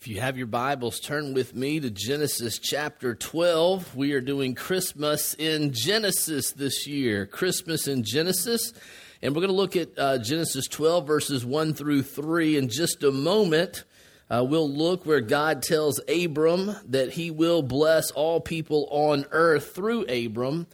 If you have your Bibles, turn with me to Genesis chapter 12. We are doing Christmas in Genesis this year. Christmas in Genesis. And we're going to look at uh, Genesis 12, verses 1 through 3 in just a moment. Uh, we'll look where God tells Abram that he will bless all people on earth through Abram.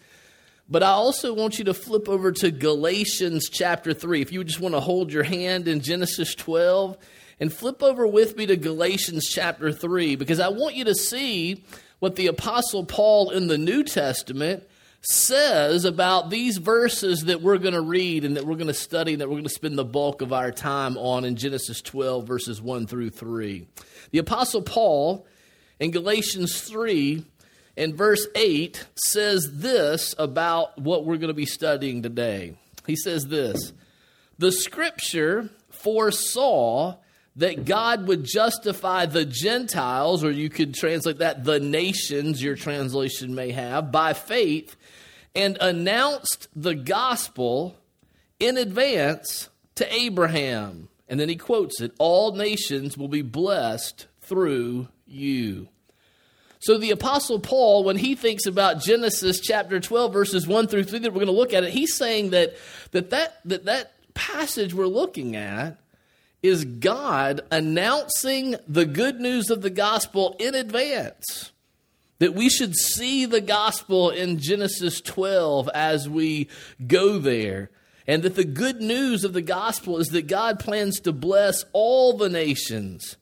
But I also want you to flip over to Galatians chapter 3. If you just want to hold your hand in Genesis 12 and flip over with me to Galatians chapter 3 because I want you to see what the Apostle Paul in the New Testament says about these verses that we're going to read and that we're going to study and that we're going to spend the bulk of our time on in Genesis 12, verses 1 through 3. The Apostle Paul in Galatians 3 and verse 8 says this about what we're going to be studying today. He says this The scripture foresaw that God would justify the Gentiles, or you could translate that the nations, your translation may have, by faith, and announced the gospel in advance to Abraham. And then he quotes it All nations will be blessed through you. So the Apostle Paul, when he thinks about Genesis chapter 12, verses 1 through 3, that we're going to look at it, he's saying that that, that, that, that passage we're looking at is God announcing the good news of the gospel in advance. That we should see the gospel in Genesis 12 as we go there. And that the good news of the gospel is that God plans to bless all the nations.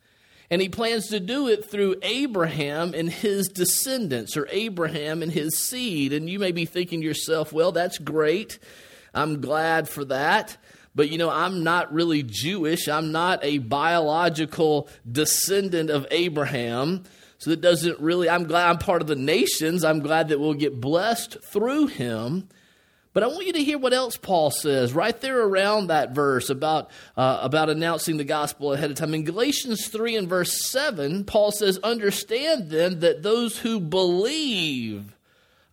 And he plans to do it through Abraham and his descendants, or Abraham and his seed. And you may be thinking to yourself, well, that's great. I'm glad for that but you know, I'm not really Jewish. I'm not a biological descendant of Abraham. So that doesn't really, I'm glad I'm part of the nations. I'm glad that we'll get blessed through him. But I want you to hear what else Paul says right there around that verse about, uh, about announcing the gospel ahead of time. In Galatians 3 and verse 7, Paul says, Understand then that those who believe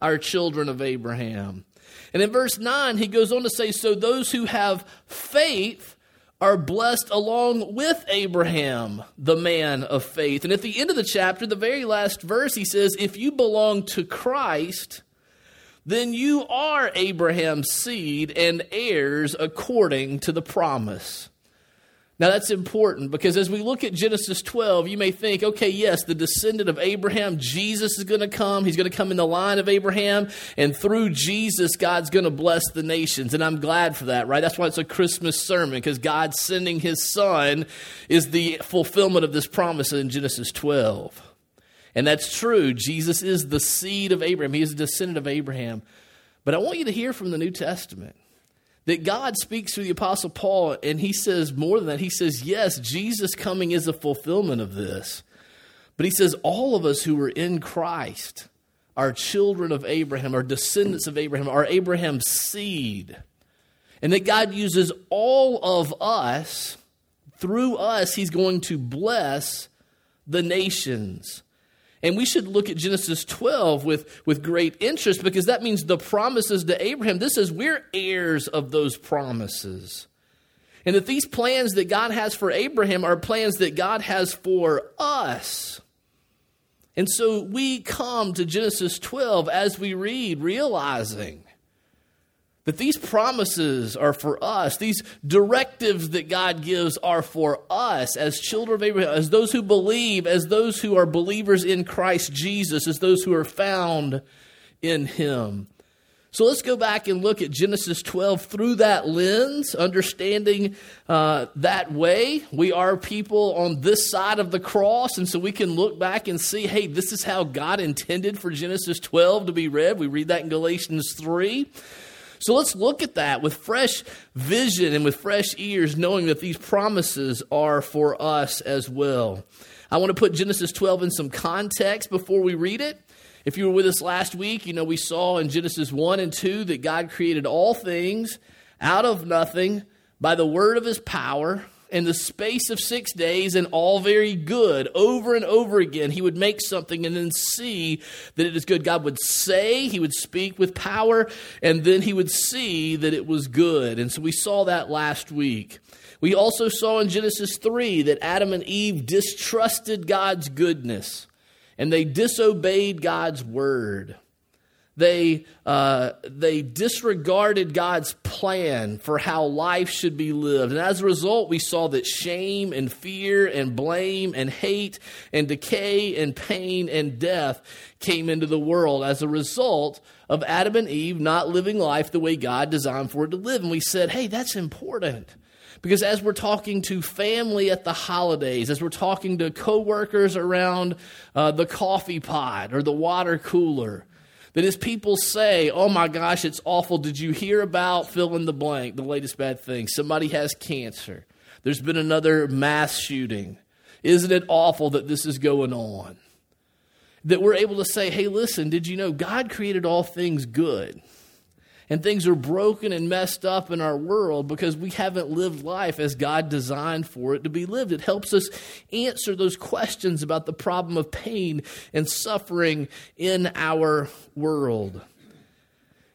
are children of Abraham. And in verse 9, he goes on to say, So those who have faith are blessed along with Abraham, the man of faith. And at the end of the chapter, the very last verse, he says, If you belong to Christ, then you are Abraham's seed and heirs according to the promise. Now, that's important because as we look at Genesis 12, you may think, okay, yes, the descendant of Abraham, Jesus is going to come. He's going to come in the line of Abraham. And through Jesus, God's going to bless the nations. And I'm glad for that, right? That's why it's a Christmas sermon because God sending his son is the fulfillment of this promise in Genesis 12. And that's true. Jesus is the seed of Abraham, he is a descendant of Abraham. But I want you to hear from the New Testament that God speaks through the Apostle Paul, and he says more than that. He says, Yes, Jesus coming is a fulfillment of this. But he says, All of us who are in Christ are children of Abraham, are descendants of Abraham, are Abraham's seed. And that God uses all of us, through us, he's going to bless the nations. And we should look at Genesis 12 with, with great interest because that means the promises to Abraham. This is we're heirs of those promises. And that these plans that God has for Abraham are plans that God has for us. And so we come to Genesis 12 as we read, realizing that these promises are for us. These directives that God gives are for us as children of Abraham, as those who believe, as those who are believers in Christ Jesus, as those who are found in Him. So let's go back and look at Genesis 12 through that lens, understanding uh, that way. We are people on this side of the cross, and so we can look back and see hey, this is how God intended for Genesis 12 to be read. We read that in Galatians 3. So let's look at that with fresh vision and with fresh ears, knowing that these promises are for us as well. I want to put Genesis 12 in some context before we read it. If you were with us last week, you know we saw in Genesis 1 and 2 that God created all things out of nothing by the word of his power in the space of six days and all very good over and over again. He would make something and then see that it is good. God would say, He would speak with power, and then He would see that it was good. And so we saw that last week. We also saw in Genesis 3 that Adam and Eve distrusted God's goodness and they disobeyed God's word. They, uh, they disregarded God's plan for how life should be lived. And as a result, we saw that shame and fear and blame and hate and decay and pain and death came into the world as a result of Adam and Eve not living life the way God designed for it to live. And we said, hey, that's important. Because as we're talking to family at the holidays, as we're talking to coworkers around uh, the coffee pot or the water cooler, that as people say, oh my gosh, it's awful, did you hear about fill in the blank, the latest bad thing? Somebody has cancer. There's been another mass shooting. Isn't it awful that this is going on? That we're able to say, hey, listen, did you know God created all things good? And things are broken and messed up in our world because we haven't lived life as God designed for it to be lived. It helps us answer those questions about the problem of pain and suffering in our world.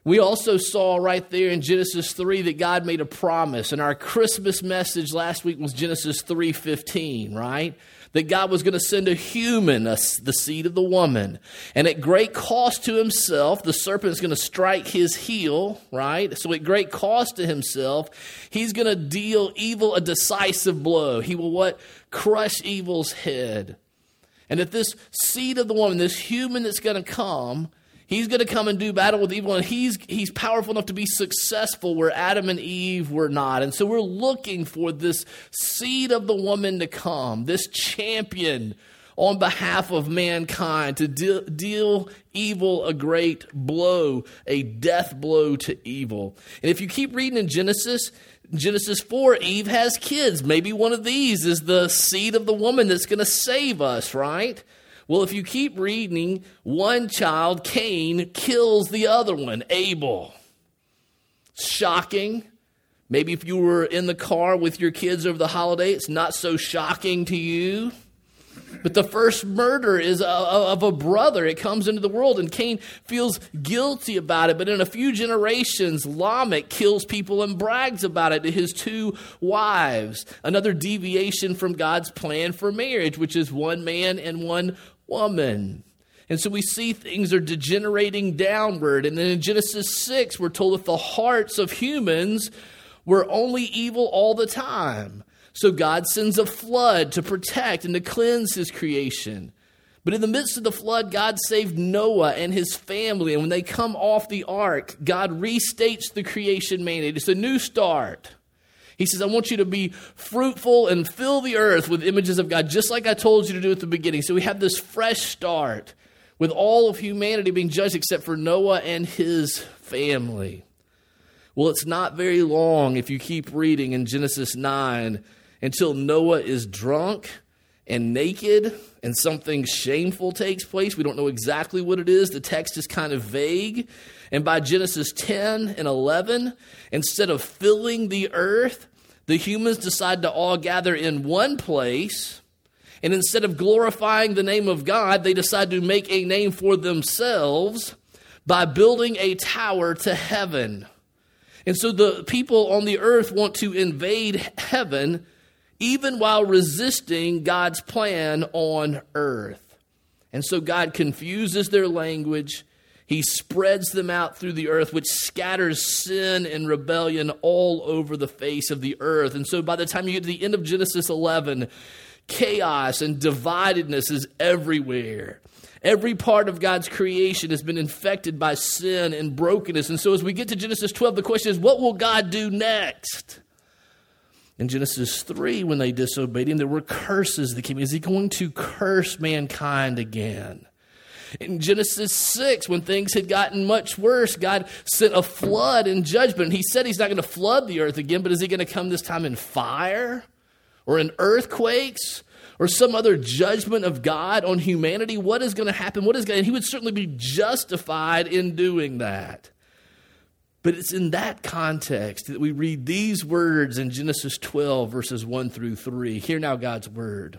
We also saw right there in Genesis 3 that God made a promise and our Christmas message last week was Genesis 3:15, right? That God was going to send a human, a, the seed of the woman. And at great cost to himself, the serpent is going to strike his heel, right? So at great cost to himself, he's going to deal evil a decisive blow. He will what? Crush evil's head. And that this seed of the woman, this human that's going to come, He's going to come and do battle with evil, and he's, he's powerful enough to be successful where Adam and Eve were not. And so we're looking for this seed of the woman to come, this champion on behalf of mankind to deal, deal evil a great blow, a death blow to evil. And if you keep reading in Genesis, Genesis 4, Eve has kids. Maybe one of these is the seed of the woman that's going to save us, right? Well, if you keep reading, one child, Cain, kills the other one, Abel. Shocking. Maybe if you were in the car with your kids over the holiday, it's not so shocking to you. But the first murder is of a brother. It comes into the world, and Cain feels guilty about it. But in a few generations, Lamech kills people and brags about it to his two wives. Another deviation from God's plan for marriage, which is one man and one woman. And so we see things are degenerating downward. And then in Genesis 6, we're told that the hearts of humans were only evil all the time. So God sends a flood to protect and to cleanse his creation. But in the midst of the flood, God saved Noah and his family. And when they come off the ark, God restates the creation mandate. It's a new start. He says, I want you to be fruitful and fill the earth with images of God, just like I told you to do at the beginning. So we have this fresh start with all of humanity being judged except for Noah and his family. Well, it's not very long if you keep reading in Genesis 9 until Noah is drunk and naked and something shameful takes place. We don't know exactly what it is. The text is kind of vague. And by Genesis 10 and 11, instead of filling the earth, the humans decide to all gather in one place. And instead of glorifying the name of God, they decide to make a name for themselves by building a tower to heaven. And so the people on the earth want to invade heaven even while resisting God's plan on earth. And so God confuses their language. He spreads them out through the earth, which scatters sin and rebellion all over the face of the earth. And so by the time you get to the end of Genesis 11, chaos and dividedness is everywhere. Every part of God's creation has been infected by sin and brokenness. And so as we get to Genesis 12, the question is what will God do next? In Genesis 3, when they disobeyed him, there were curses that came. Is he going to curse mankind again? In Genesis 6, when things had gotten much worse, God sent a flood in judgment. He said he's not going to flood the earth again, but is he going to come this time in fire or in earthquakes or some other judgment of God on humanity? What is going to happen? What is going And he would certainly be justified in doing that. But it's in that context that we read these words in Genesis 12, verses 1 through 3. Hear now God's word.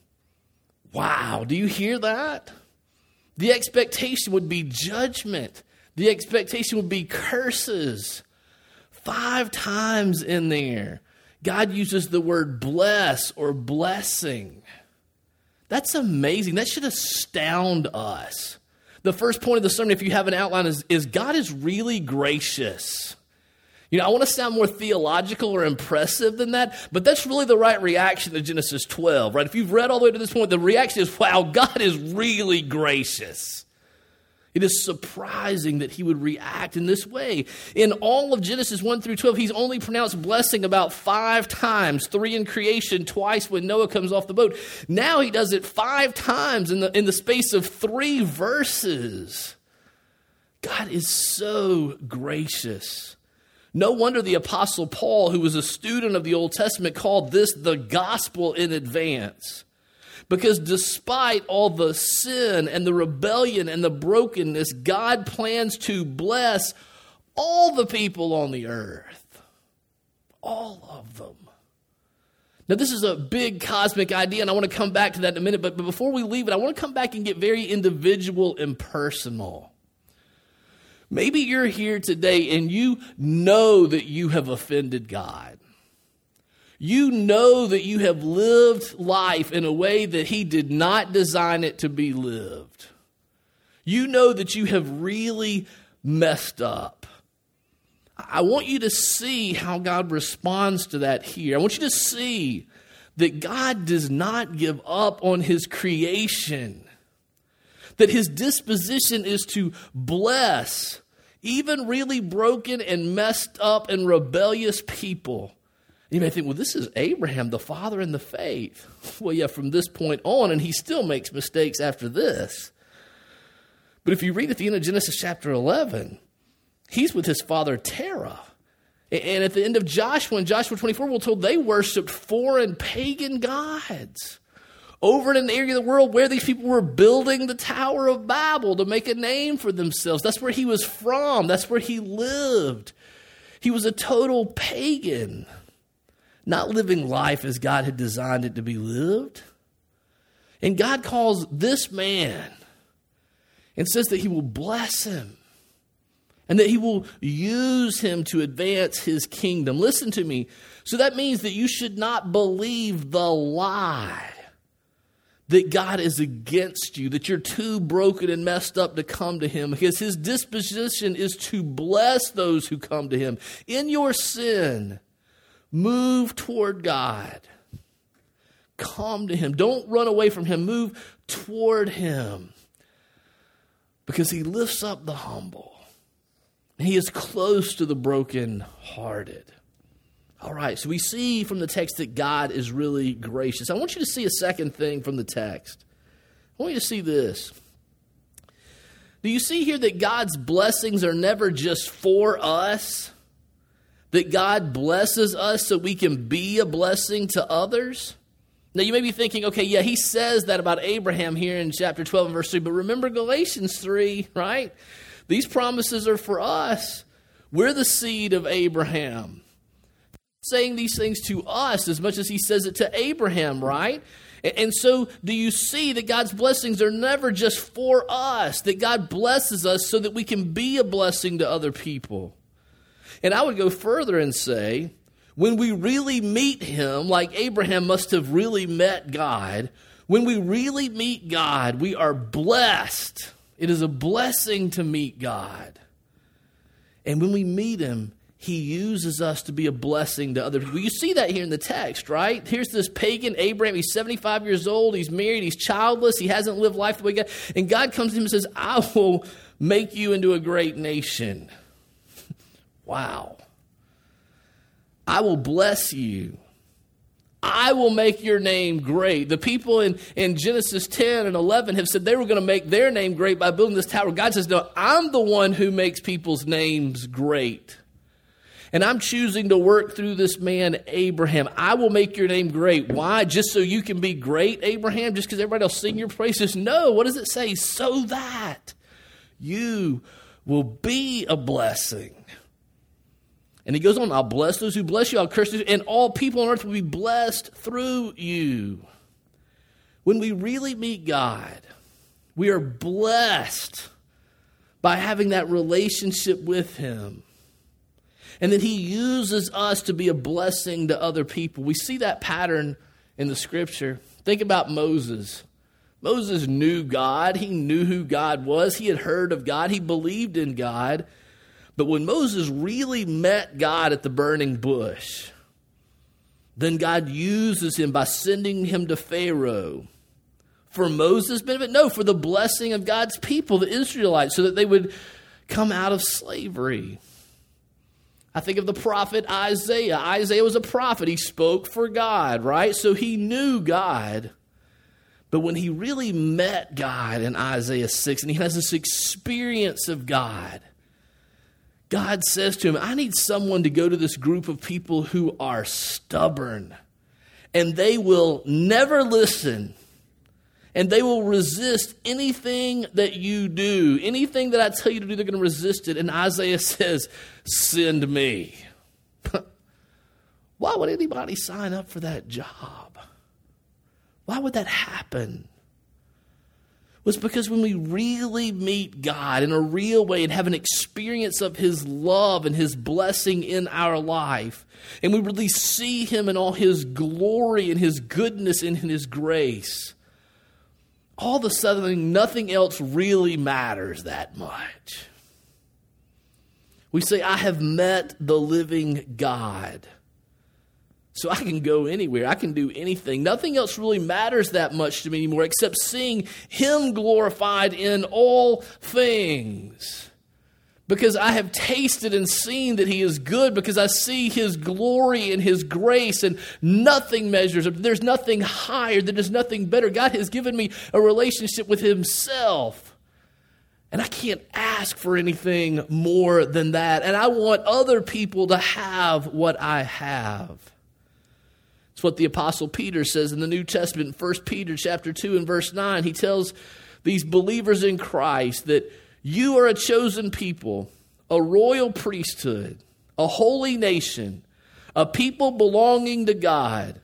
Wow, do you hear that? The expectation would be judgment, the expectation would be curses. Five times in there, God uses the word bless or blessing. That's amazing. That should astound us. The first point of the sermon, if you have an outline, is, is God is really gracious. You know, I want to sound more theological or impressive than that, but that's really the right reaction to Genesis 12, right? If you've read all the way to this point, the reaction is, wow, God is really gracious. It is surprising that he would react in this way. In all of Genesis 1 through 12, he's only pronounced blessing about five times three in creation, twice when Noah comes off the boat. Now he does it five times in the, in the space of three verses. God is so gracious. No wonder the Apostle Paul, who was a student of the Old Testament, called this the gospel in advance. Because despite all the sin and the rebellion and the brokenness, God plans to bless all the people on the earth. All of them. Now, this is a big cosmic idea, and I want to come back to that in a minute. But, before we leave it, I want to come back and get very individual and personal. Maybe you're here today and you know that you have offended God you know that you have lived life in a way that He did not design it to be lived. You know that you have really messed up. I want you to see how God responds to that here. I want you to see that God does not give up on His creation, that His disposition is to bless even really broken and messed up and rebellious people you may think, well, this is Abraham, the father in the faith. Well, yeah, from this point on, and he still makes mistakes after this. But if you read at the end of Genesis chapter 11, he's with his father Terah. And at the end of Joshua, in Joshua 24, we're told they worshiped foreign pagan gods over in an area of the world where these people were building the Tower of Babel to make a name for themselves. That's where he was from, that's where he lived. He was a total pagan not living life as God had designed it to be lived. And God calls this man and says that he will bless him and that he will use him to advance his kingdom. Listen to me. So that means that you should not believe the lie that God is against you, that you're too broken and messed up to come to him, because his disposition is to bless those who come to him. In your sin, Move toward God. Come to Him. Don't run away from Him. Move toward Him. Because He lifts up the humble. He is close to the broken-hearted. All right, so we see from the text that God is really gracious. I want you to see a second thing from the text. I want you to see this. Do you see here that God's blessings are never just for us? that God blesses us so we can be a blessing to others? Now, you may be thinking, okay, yeah, he says that about Abraham here in chapter 12 and verse 3, but remember Galatians 3, right? These promises are for us. We're the seed of Abraham. Saying these things to us as much as he says it to Abraham, right? And so, do you see that God's blessings are never just for us, that God blesses us so that we can be a blessing to other people? And I would go further and say, when we really meet Him, like Abraham must have really met God, when we really meet God, we are blessed. It is a blessing to meet God. And when we meet Him, he uses us to be a blessing to other people. You see that here in the text, right? Here's this pagan Abraham. He's 75 years old. He's married. He's childless. He hasn't lived life the way God. And God comes to him and says, I will make you into a great nation. Wow. I will bless you. I will make your name great. The people in, in Genesis 10 and 11 have said they were going to make their name great by building this tower. God says, No, I'm the one who makes people's names great. And I'm choosing to work through this man, Abraham. I will make your name great. Why? Just so you can be great, Abraham? Just because everybody else sing your praises? No. What does it say? So that you will be a blessing. And he goes on, I'll bless those who bless you, I'll curse and all people on earth will be blessed through you. When we really meet God, we are blessed by having that relationship with Him. And that He uses us to be a blessing to other people. We see that pattern in the scripture. Think about Moses. Moses knew God, he knew who God was, he had heard of God, he believed in God. But when Moses really met God at the burning bush, then God uses him by sending him to Pharaoh for Moses' benefit? No, for the blessing of God's people, the Israelites, so that they would come out of slavery. I think of the prophet Isaiah. Isaiah was a prophet. He spoke for God, right? So he knew God. But when he really met God in Isaiah 6 and he has this experience of God, God says to him, I need someone to go to this group of people who are stubborn and they will never listen and they will resist anything that you do. Anything that I tell you to do, they're going to resist it. And Isaiah says, Send me. Why would anybody sign up for that job? Why would that happen? was because when we really meet God in a real way and have an experience of His love and His blessing in our life, and we really see Him in all His glory and His goodness and in His grace, all of a sudden, nothing else really matters that much. We say, I have met the living God. So I can go anywhere. I can do anything. Nothing else really matters that much to me anymore except seeing Him glorified in all things because I have tasted and seen that He is good, because I see His glory and His grace, and nothing measures up. There's nothing higher, there's nothing better. God has given me a relationship with Himself. And I can't ask for anything more than that. And I want other people to have what I have. It's what the apostle Peter says in the New Testament, 1 Peter chapter 2 and verse 9. He tells these believers in Christ that you are a chosen people, a royal priesthood, a holy nation, a people belonging to God,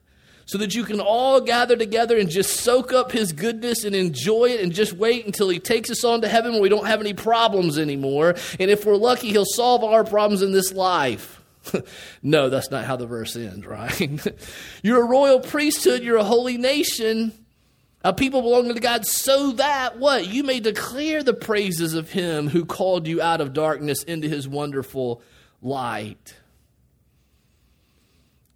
so that you can all gather together and just soak up His goodness and enjoy it and just wait until He takes us on to heaven where we don't have any problems anymore. And if we're lucky, He'll solve our problems in this life. no, that's not how the verse ends, right? you're a royal priesthood, you're a holy nation a people belonging to God, so that what? You may declare the praises of him who called you out of darkness into his wonderful light.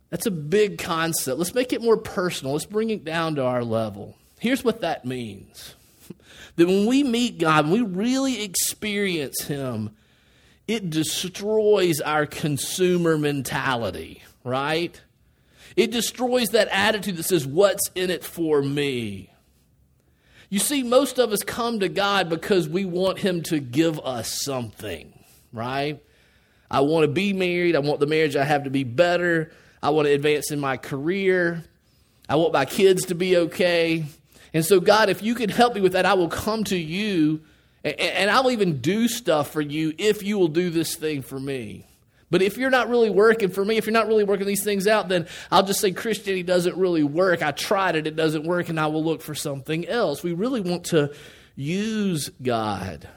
That's a big concept. Let's make it more personal. Let's bring it down to our level. Here's what that means that when we meet God, when we really experience him, it destroys our consumer mentality, right? It destroys that attitude that says, What's in it for me? You see, most of us come to God because we want Him to give us something, right? I want to be married. I want the marriage I have to be better. I want to advance in my career. I want my kids to be okay. And so, God, if you can help me with that, I will come to you and I'll even do stuff for you if you will do this thing for me. But if you're not really working for me, if you're not really working these things out, then I'll just say Christianity doesn't really work. I tried it, it doesn't work, and I will look for something else. We really want to use God.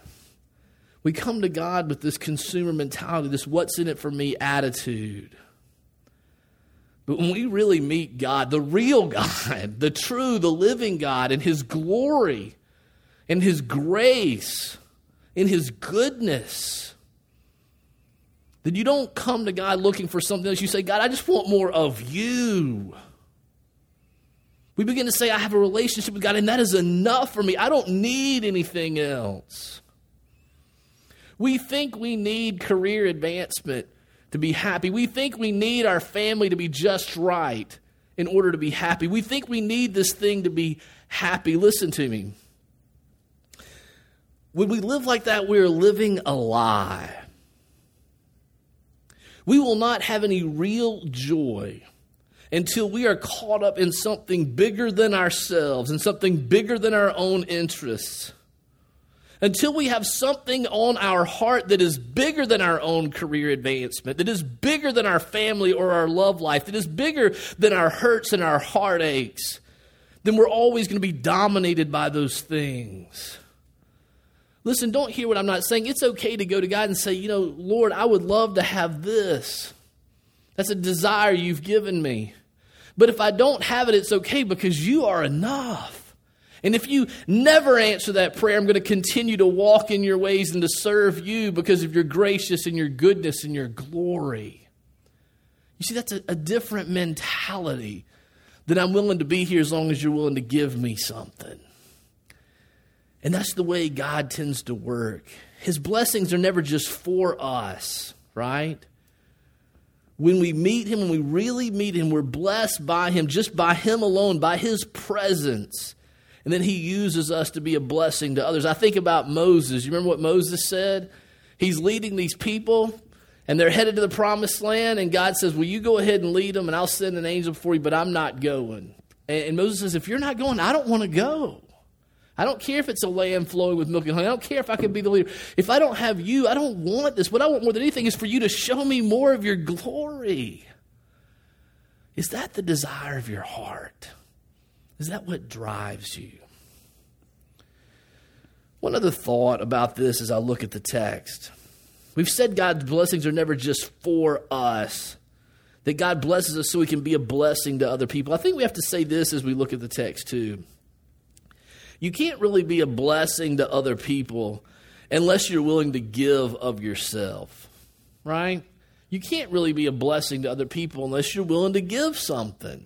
We come to God with this consumer mentality, this what's in it for me attitude. But when we really meet God, the real God, the true, the living God, in His glory, in His grace, in His goodness, then you don't come to God looking for something else. You say, God, I just want more of you. We begin to say, I have a relationship with God, and that is enough for me. I don't need anything else. We think we need career advancement to be happy. We think we need our family to be just right in order to be happy. We think we need this thing to be happy. Listen to me. When we live like that, we're living a lie. We will not have any real joy until we are caught up in something bigger than ourselves and something bigger than our own interests. Until we have something on our heart that is bigger than our own career advancement, that is bigger than our family or our love life, that is bigger than our hurts and our heartaches, then we're always going to be dominated by those things. Listen, don't hear what I'm not saying. It's okay to go to God and say, you know, Lord, I would love to have this. That's a desire you've given me. But if I don't have it, it's okay because you are enough. And if you never answer that prayer, I'm going to continue to walk in your ways and to serve you because of your gracious and your goodness and your glory. You see, that's a, a different mentality that I'm willing to be here as long as you're willing to give me something. And that's the way God tends to work. His blessings are never just for us, right? when we meet him, when we really meet him, we're blessed by him, just by him alone, by his presence. And then he uses us to be a blessing to others. I think about Moses. You remember what Moses said? He's leading these people, and they're headed to the promised land, and God says, Will you go ahead and lead them, and I'll send an angel for you, but I'm not going. And Moses says, If you're not going, I don't want to go. I don't care if it's a land flowing with milk and honey. I don't care if I can be the leader. If I don't have you, I don't want this. What I want more than anything is for you to show me more of your glory. Is that the desire of your heart? Is that what drives you? One other thought about this as I look at the text. We've said God's blessings are never just for us, that God blesses us so we can be a blessing to other people. I think we have to say this as we look at the text, too you can't really be a blessing to other people unless you're willing to give of yourself, right? You can't really be a blessing to other people unless you're willing to give something.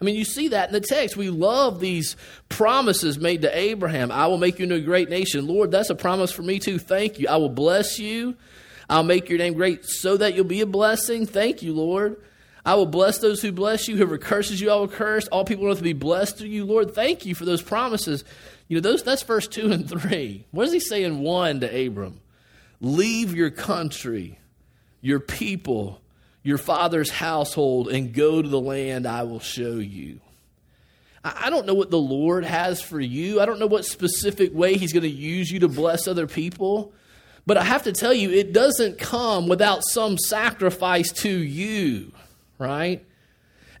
I mean, you see that in the text. We love these promises made to Abraham. I will make you into a great nation. Lord, that's a promise for me too. Thank you. I will bless you. I'll make your name great so that you'll be a blessing. Thank you, Lord. I will bless those who bless you. Whoever curses you, I will curse. All people want to be blessed through you. Lord, thank you for those promises. You know, those that's verse two and three. What does he say in one to Abram? Leave your country, your people, your father's household, and go to the land I will show you. I don't know what the Lord has for you. I don't know what specific way He's going to use you to bless other people. But I have to tell you, it doesn't come without some sacrifice to you right?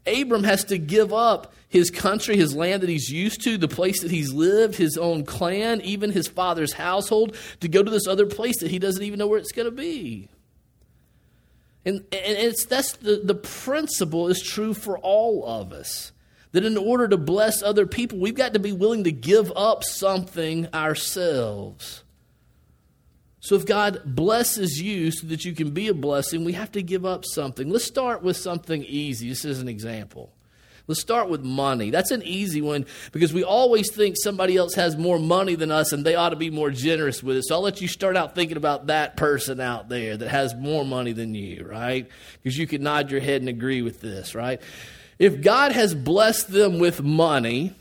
Abram has to give up his country, his land that he's used to, the place that he's lived, his own clan, even his father's household, to go to this other place that he doesn't even know where it's going to be. And, and it's, that's the, the principle is true for all of us. That in order to bless other people, we've got to be willing to give up something ourselves. So if God blesses you so that you can be a blessing, we have to give up something. Let's start with something easy. This is an example. Let's start with money. That's an easy one because we always think somebody else has more money than us and they ought to be more generous with it. So I'll let you start out thinking about that person out there that has more money than you, right? Because you can nod your head and agree with this, right? If God has blessed them with money,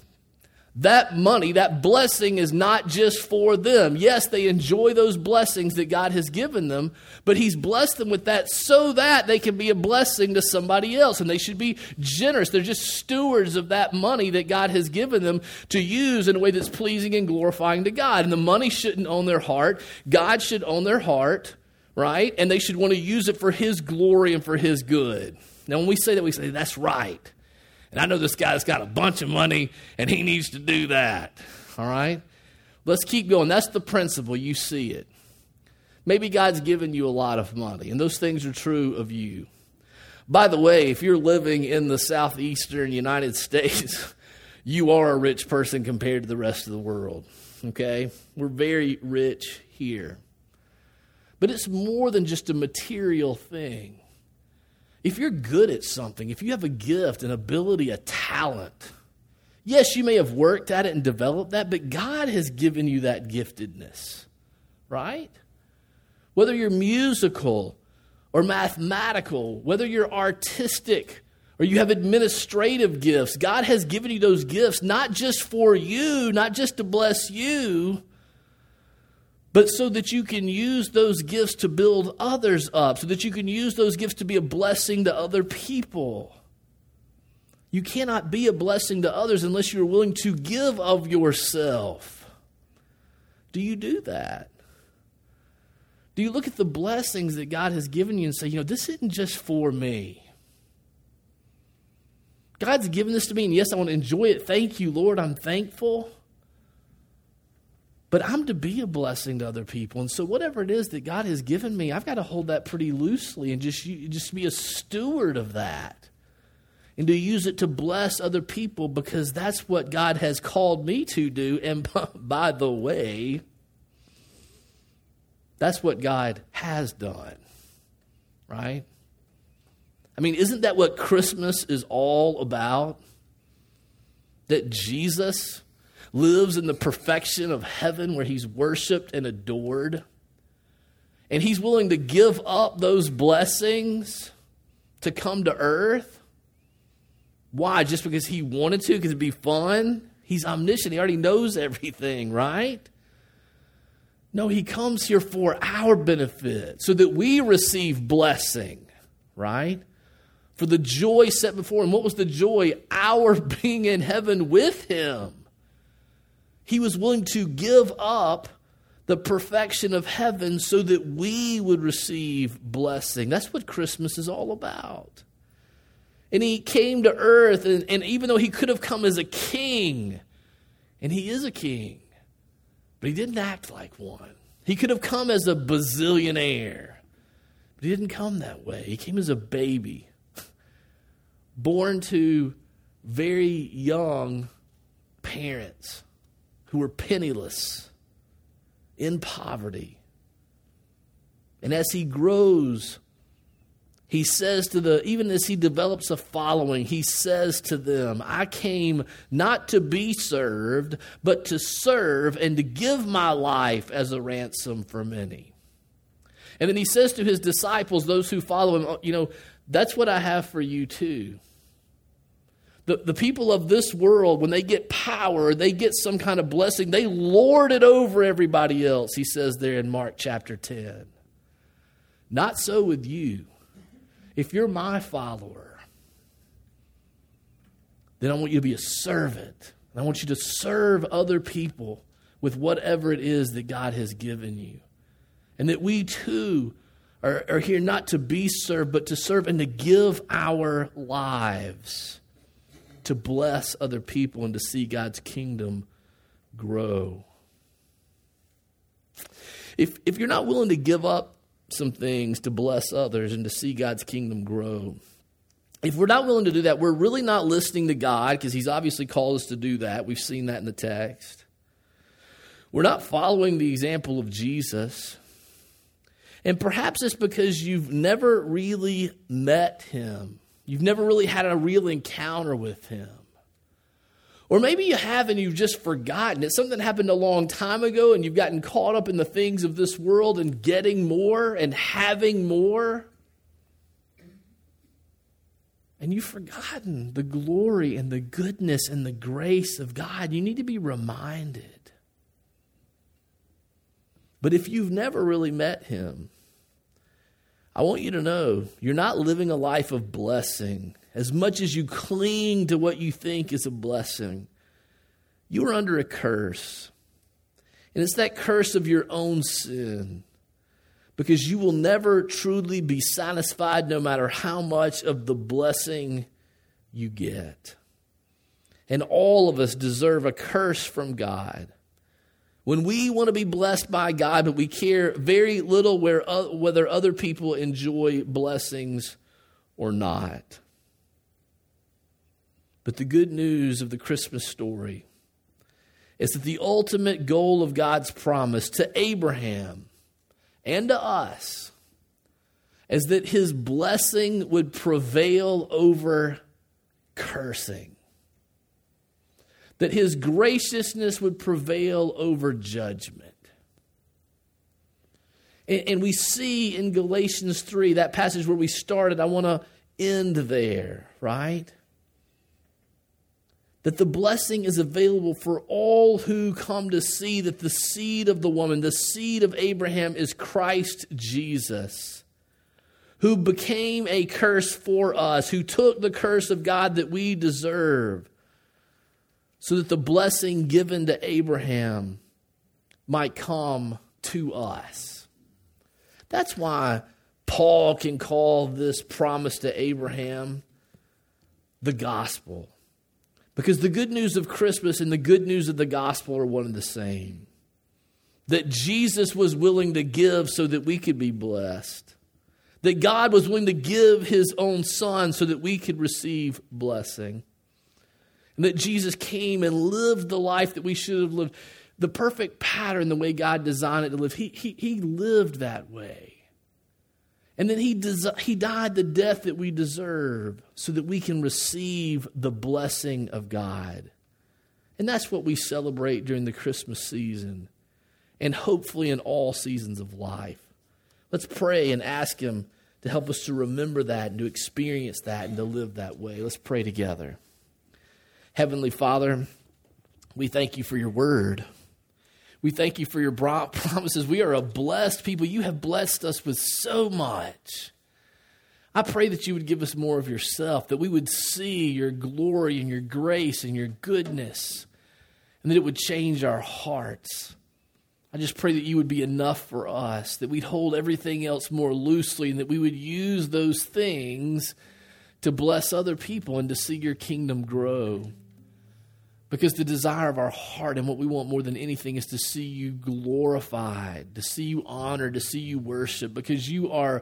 that money, that blessing is not just for them. Yes, they enjoy those blessings that God has given them, but He's blessed them with that so that they can be a blessing to somebody else. And they should be generous. They're just stewards of that money that God has given them to use in a way that's pleasing and glorifying to God. And the money shouldn't own their heart, God should own their heart, right? And they should want to use it for His glory and for His good. Now, when we say that, we say that's right. And I know this guy's got a bunch of money and he needs to do that. All right? Let's keep going. That's the principle. You see it. Maybe God's given you a lot of money, and those things are true of you. By the way, if you're living in the southeastern United States, you are a rich person compared to the rest of the world. Okay? We're very rich here. But it's more than just a material thing. If you're good at something, if you have a gift, an ability, a talent, yes, you may have worked at it and developed that, but God has given you that giftedness, right? Whether you're musical or mathematical, whether you're artistic or you have administrative gifts, God has given you those gifts not just for you, not just to bless you, but so that you can use those gifts to build others up, so that you can use those gifts to be a blessing to other people. You cannot be a blessing to others unless you're willing to give of yourself. Do you do that? Do you look at the blessings that God has given you and say, you know, this isn't just for me? God's given this to me, and yes, I want to enjoy it. Thank you, Lord. I'm thankful. But I'm to be a blessing to other people. And so, whatever it is that God has given me, I've got to hold that pretty loosely and just, just be a steward of that. And to use it to bless other people because that's what God has called me to do. And by the way, that's what God has done, right? I mean, isn't that what Christmas is all about? That Jesus lives in the perfection of heaven where he's worshiped and adored. And he's willing to give up those blessings to come to earth. Why? Just because he wanted to? Because it'd be fun? He's omniscient. He already knows everything, right? No, he comes here for our benefit so that we receive blessing, right? For the joy set before him. What was the joy? Our being in heaven with him. He was willing to give up the perfection of heaven so that we would receive blessing. That's what Christmas is all about. And he came to earth, and, and even though he could have come as a king, and he is a king, but he didn't act like one. He could have come as a bazillionaire, but he didn't come that way. He came as a baby, born to very young parents who were penniless, in poverty. And as he grows, he says to the, even as he develops a following, he says to them, I came not to be served, but to serve and to give my life as a ransom for many. And then he says to his disciples, those who follow him, oh, you know, that's what I have for you too. The, the people of this world, when they get power, they get some kind of blessing, they lord it over everybody else, he says there in Mark chapter 10. Not so with you. If you're my follower, then I want you to be a servant. And I want you to serve other people with whatever it is that God has given you. And that we too are, are here not to be served, but to serve and to give our lives to bless other people and to see God's kingdom grow. If, if you're not willing to give up some things to bless others and to see God's kingdom grow, if we're not willing to do that, we're really not listening to God because He's obviously called us to do that. We've seen that in the text. We're not following the example of Jesus. And perhaps it's because you've never really met Him. You've never really had a real encounter with him. Or maybe you have and you've just forgotten. It's something happened a long time ago and you've gotten caught up in the things of this world and getting more and having more. And you've forgotten the glory and the goodness and the grace of God. You need to be reminded. But if you've never really met Him, I want you to know you're not living a life of blessing. As much as you cling to what you think is a blessing, you are under a curse. And it's that curse of your own sin. Because you will never truly be satisfied no matter how much of the blessing you get. And all of us deserve a curse from God. When we want to be blessed by God, but we care very little where, uh, whether other people enjoy blessings or not. But the good news of the Christmas story is that the ultimate goal of God's promise to Abraham and to us is that his blessing would prevail over cursing that his graciousness would prevail over judgment. And, and we see in Galatians 3, that passage where we started, I want to end there, right? that the blessing is available for all who come to see that the seed of the woman, the seed of Abraham, is Christ Jesus, who became a curse for us, who took the curse of God that we deserve, so that the blessing given to Abraham might come to us. That's why Paul can call this promise to Abraham the gospel. Because the good news of Christmas and the good news of the gospel are one and the same. That Jesus was willing to give so that we could be blessed. That God was willing to give his own son so that we could receive blessing. That Jesus came and lived the life that we should have lived. The perfect pattern, the way God designed it to live. He, he, he lived that way. And then he, des- he died the death that we deserve so that we can receive the blessing of God. And that's what we celebrate during the Christmas season and hopefully in all seasons of life. Let's pray and ask Him to help us to remember that and to experience that and to live that way. Let's pray together. Heavenly Father, we thank you for your word. We thank you for your promises. We are a blessed people. You have blessed us with so much. I pray that you would give us more of yourself, that we would see your glory and your grace and your goodness, and that it would change our hearts. I just pray that you would be enough for us, that we'd hold everything else more loosely, and that we would use those things to bless other people and to see your kingdom grow. Because the desire of our heart and what we want more than anything is to see you glorified, to see you honored, to see you worshiped, because you are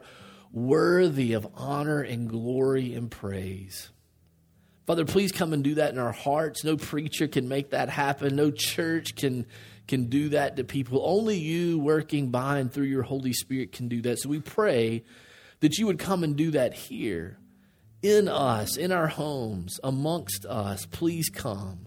worthy of honor and glory and praise. Father, please come and do that in our hearts. No preacher can make that happen. No church can, can do that to people. Only you working by and through your Holy Spirit can do that. So we pray that you would come and do that here in us, in our homes, amongst us. Please come.